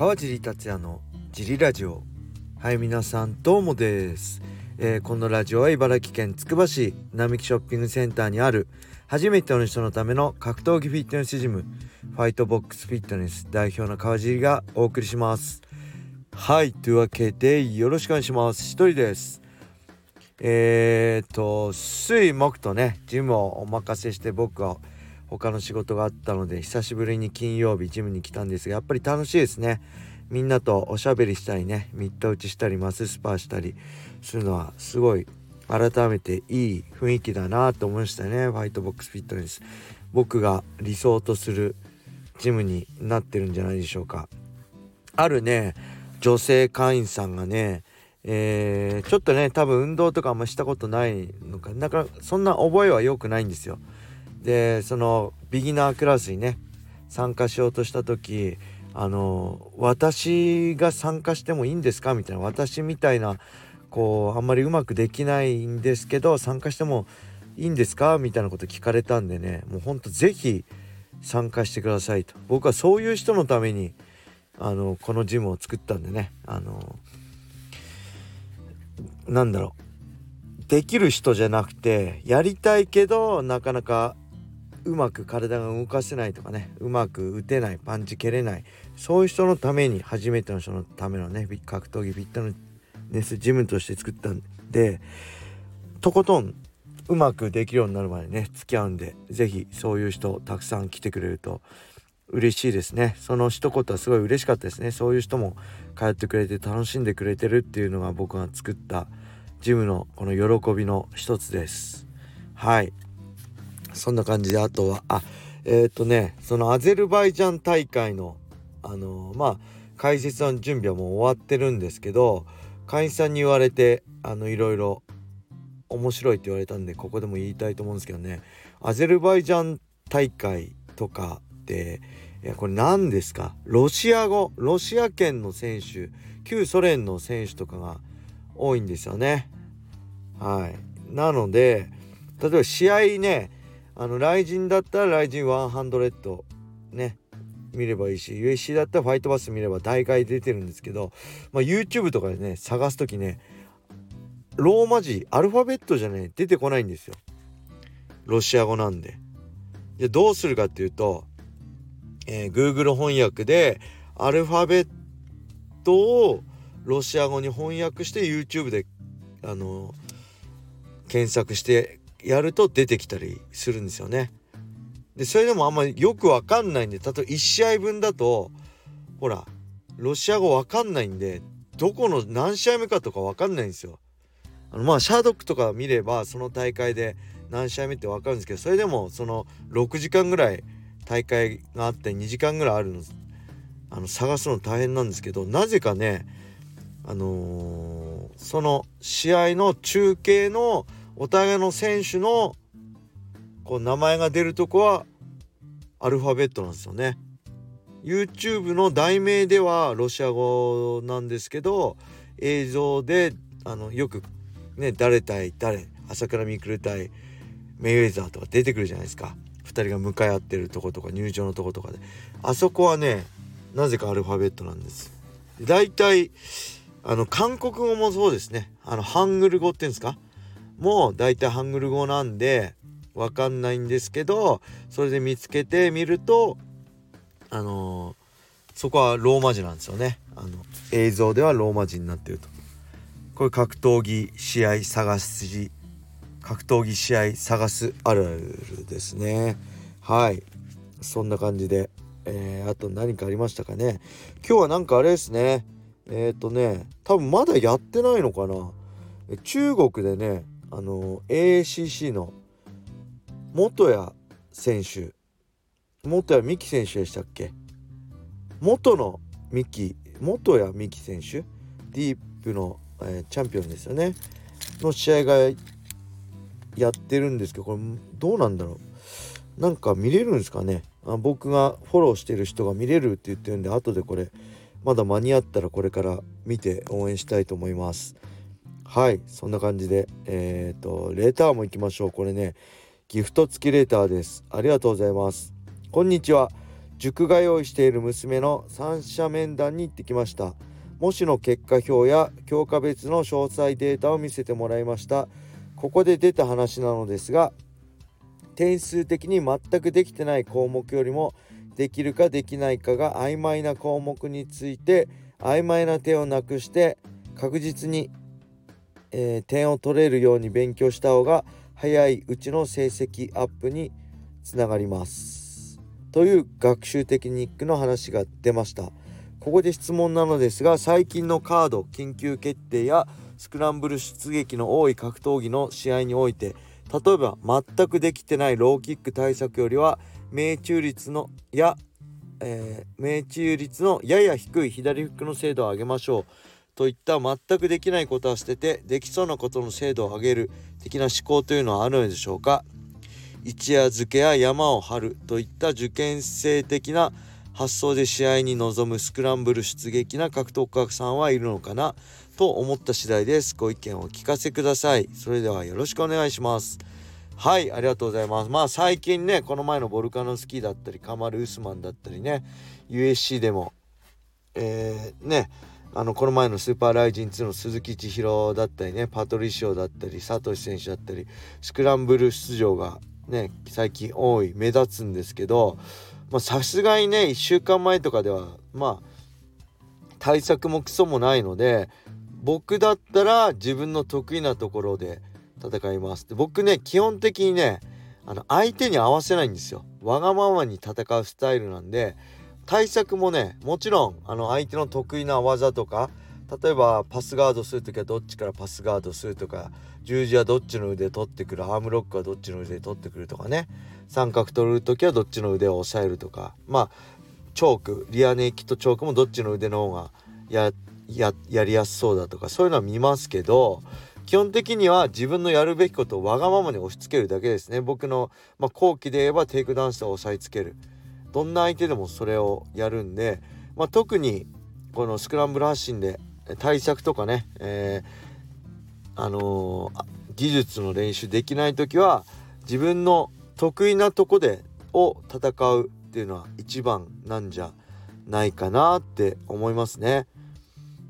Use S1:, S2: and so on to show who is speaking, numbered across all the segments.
S1: 川尻達也のジリラジオ。はい皆さんどうもです、えー、このラジオは茨城県つくば市並木ショッピングセンターにある。初めての人のための格闘技フィットネスジム。ファイトボックスフィットネス代表の川尻がお送りします。はいというわけでよろしくお願いします。一人です。えーと水木とねジムをお任せして僕は他の仕事があったので久しぶりに金曜日ジムに来たんですがやっぱり楽しいですね。みんなとおしゃべりしたりねミット打ちしたりマススパーしたりするのはすごい改めていい雰囲気だなと思いましたね。ファイトボックスフィットネス。僕が理想とするジムになってるんじゃないでしょうか。あるね女性会員さんがねえー、ちょっとね多分運動とかあんましたことないのかだからそんな覚えは良くないんですよ。でそのビギナークラスにね参加しようとした時あの私が参加してもいいんですか？みたいな私みたいなこうあんまりうまくできないんですけど参加してもいいんですか？みたいなこと聞かれたんでねもうほんと是非参加してくださいと。僕はそういう人のためにあのこのジムを作ったんでねあのなんだろう。できる人じゃなくてやりたいけどなかなかうまく体が動かせないとかねうまく打てないパンチ蹴れないそういう人のために初めての人のためのね格闘技フィットネスジムとして作ったんでとことんうまくできるようになるまでね付き合うんで是非そういう人たくさん来てくれると嬉しいですね。その一言はすごい嬉しかったですね。そういう人も通ってくれて楽しんでくれてるっていうのが僕が作ったジムのこの喜びの一つです。はい。そんな感じであとはあえっ、ー、とねそのアゼルバイジャン大会のあのー、まあ解説の準備はもう終わってるんですけど会員さんに言われてあのいろいろ面白いって言われたんでここでも言いたいと思うんですけどねアゼルバイジャン大会とかっていやこれ何ですか？ロシア語ロシア圏の選手旧ソ連の選手とかが多いんですよね。はい。なので例えば試合ねあの、ライジンだったらライジン100ね、見ればいいし、USC だったらファイトバス見れば大会出てるんですけど、まあ、YouTube とかでね、探す時ね、ローマ字、アルファベットじゃね、出てこないんですよ。ロシア語なんで。じゃどうするかっていうと、えー、Google 翻訳でアルファベットをロシア語に翻訳して YouTube であの、検索してやると出てきたりするんですよね。でそれでもあんまりよくわかんないんで例えば1試合分だとほらロシア語わかんないんでどこの何試合目かとかわかんないんですよ。あのまあシャードックとか見ればその大会で何試合目ってわかるんですけどそれでもその6時間ぐらい大会があって2時間ぐらいあるのあの探すの大変なんですけどなぜかねあのー、その試合の中継のお互いの選手のこう名前が出るとこはアルファベットなんですよね。YouTube の題名ではロシア語なんですけど映像であのよくね誰対誰朝倉未来対メイウェザーとか出てくるじゃないですか。2人が向かい合ってるとことか入場のとことかで。あそこはねなぜかアルファベットなんです。だいたいあの韓国語もそうですね。あのハングル語っていうんですか？も大体ハングル語なんでわかんないんですけどそれで見つけてみるとあのー、そこはローマ字なんですよね。あの映像ではローマ字になってると。これ格闘技試合探す字格闘技試合探すあるあるですね。はい。そんな感じで、えー、あと何かありましたかね。今日はなんかあれですね。えっ、ー、とね多分まだやってないのかな。中国でねあの ACC の元谷選手元谷美希選手でしたっけ？元の美希元谷美希選手？ディープの、えー、チャンピオンですよね。の試合がやってるんですけどこれどうなんだろう？なんか見れるんですかね？あ僕がフォローしてる人が見れるって言ってるんで後でこれまだ間に合ったらこれから見て応援したいと思います。はいそんな感じでえっ、とレターも行きましょう。これねギフト付きレターです。ありがとうございます。こんにちは。塾通いしている娘の三者面談に行ってきました。模試の結果表や教科別の詳細データを見せてもらいました。ここで出た話なのですが点数的に全くできてない項目よりもできるかできないかが曖昧な項目について曖昧な点をなくして確実に、えー、点を取れるように勉強した方が早いうちの成績アップにつながります。という学習テクニックの話が出ました。ここで質問なのですが最近のカード緊急決定やスクランブル出撃の多い格闘技の試合において例えば全くできてないローキック対策よりは命中率のや、えー、命中率のやや低い左フックの精度を上げましょう。といった全くできないことは捨ててできそうなことの精度を上げる的な思考というのはあるのでしょうか？一夜漬けや山を張るといった受験生的な発想で試合に臨むスクランブル出撃な格闘家さんはいるのかな？と思った次第です。ご意見をお聞かせください。それではよろしくお願いします。はいありがとうございます。まあ最近ねこの前のボルカノスキーだったりカマル・ウスマンだったりね USC でもえー、ねあのこの前のスーパーライジン2の鈴木千尋だったりねパトリシオだったりサトシ選手だったりスクランブル出場がね最近多い目立つんですけどさすがにね1週間前とかではまあ対策もクソもないので僕だったら自分の得意なところで戦います。で僕ね基本的にねあの相手に合わせないんですよ。わがままに戦うスタイルなんで対策もねもちろんあの相手の得意な技とか例えばパスガードする時はどっちからパスガードするとか十字はどっちの腕取ってくるアームロックはどっちの腕取ってくるとかね三角取る時はどっちの腕を押さえるとかまあチョークリアネイキッドチョークもどっちの腕の方がやりやすそうだとかそういうのは見ますけど基本的には自分のやるべきことをわがままに押し付けるだけですね。僕の、まあ、後期で言えばテイクダンして押さえつける。どんな相手でもそれをやるんで、まあ、特にこのスクランブル発進で対策とかね、えー、あのー、技術の練習できない時は自分の得意なとこでを戦うっていうのは一番なんじゃないかなって思いますね。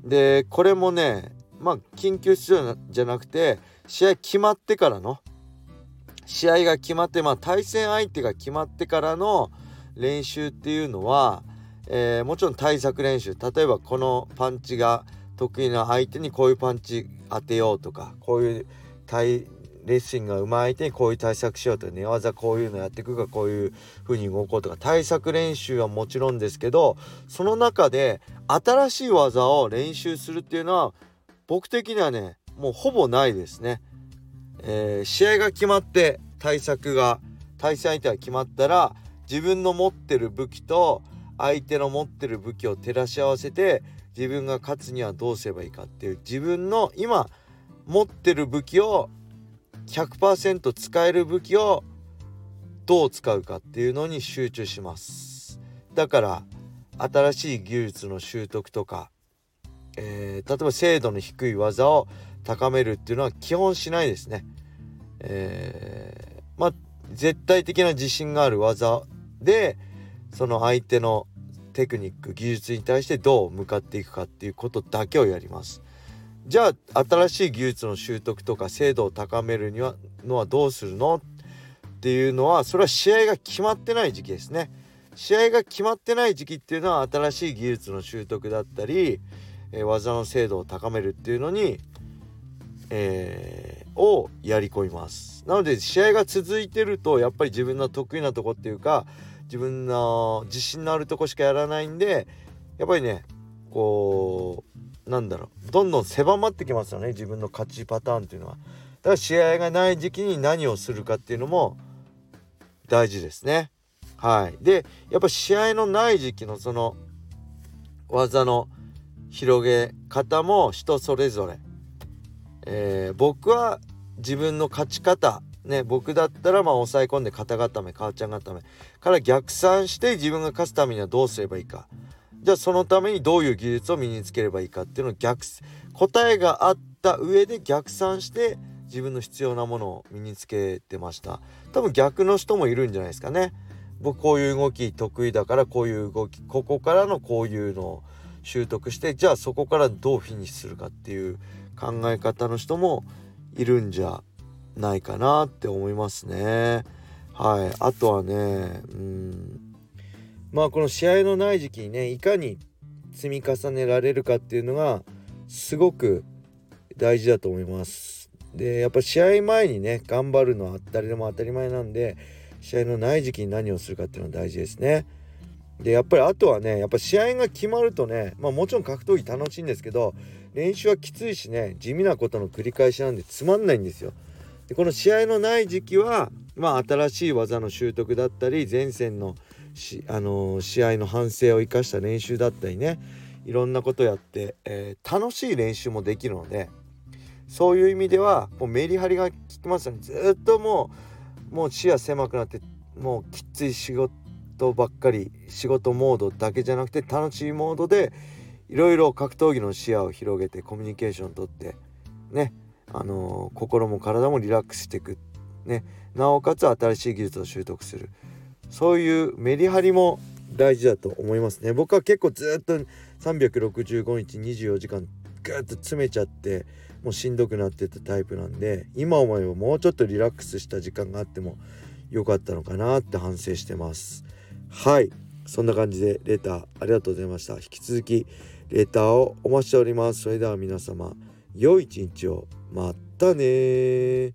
S1: でこれもねまあ緊急出場じゃなくて試合決まってからの試合が決まってまあ対戦相手が決まってからの練習っていうのは、えー、もちろん対策練習例えばこのパンチが得意な相手にこういうパンチ当てようとかこういう対レッスンが上手い相手にこういう対策しようとか寝技こういうのやっていくかこういう風に動こうとか対策練習はもちろんですけどその中で新しい技を練習するっていうのは僕的にはねもうほぼないですね。えー、試合が決まって対策が対戦相手が決まったら自分の持ってる武器と相手の持ってる武器を照らし合わせて自分が勝つにはどうすればいいかっていう自分の今持ってる武器を100%使える武器をどう使うかっていうのに集中します。だから新しい技術の習得とか、えー、例えば精度の低い技を高めるっていうのは基本しないですね、えー、まあ絶対的な自信がある技でその相手のテクニック技術に対してどう向かっていくかっていうことだけをやりますじゃあ新しい技術の習得とか精度を高めるにはのはどうするの？っていうのはそれは試合が決まってない時期ですね。試合が決まってない時期っていうのは新しい技術の習得だったり、えー、技の精度を高めるっていうのに、えー、をやり込みます。なので試合が続いてるとやっぱり自分の得意なとこっていうか自分の自信のあるとこしかやらないんでやっぱりねこうなんだろうどんどん狭まってきますよね自分の勝ちパターンっていうのは。だから試合がない時期に何をするかっていうのも大事ですね。はい、でやっぱ試合のない時期のその技の広げ方も人それぞれ。えー、僕は自分の勝ち方ね僕だったらまあ抑え込んで肩固め母ちゃん固めから逆算して自分が勝つためにはどうすればいいか。じゃあそのためにどういう技術を身につければいいかっていうのを逆答えがあった上で逆算して自分の必要なものを身につけてました。多分逆の人もいるんじゃないですかね。僕こういう動き得意だからこういう動きここからのこういうのを習得してじゃあそこからどうフィニッシュするかっていう考え方の人もいるんじゃないかなって思いますね。はい、あとはねうんまあこの試合のない時期にねいかに積み重ねられるかっていうのがすごく大事だと思います。でやっぱ試合前にね頑張るのは誰でも当たり前なんで試合のない時期に何をするかっていうのは大事ですね。でやっぱりあとはねやっぱ試合が決まるとねまあもちろん格闘技楽しいんですけど練習はきついしね地味なことの繰り返しなんでつまんないんですよ。でこの試合のない時期はまあ新しい技の習得だったり前線の、あのー、試合の反省を生かした練習だったりねいろんなことやって、えー、楽しい練習もできるのでそういう意味ではもうメリハリが効きますよねずっともうもう視野狭くなってもうきつい仕事ばっかり仕事モードだけじゃなくて楽しいモードでいろいろ格闘技の視野を広げてコミュニケーションとってねあのー、心も体もリラックスしていく。ねなおかつ新しい技術を習得する。そういうメリハリも大事だと思いますね。僕は結構ずっと365日24時間グッと詰めちゃってもうしんどくなってたタイプなんで今思えばもうちょっとリラックスした時間があっても良かったのかなって反省してます。はい。そんな感じでレターありがとうございました。引き続きレターをお待ちしております。それでは皆様良い一日を。またね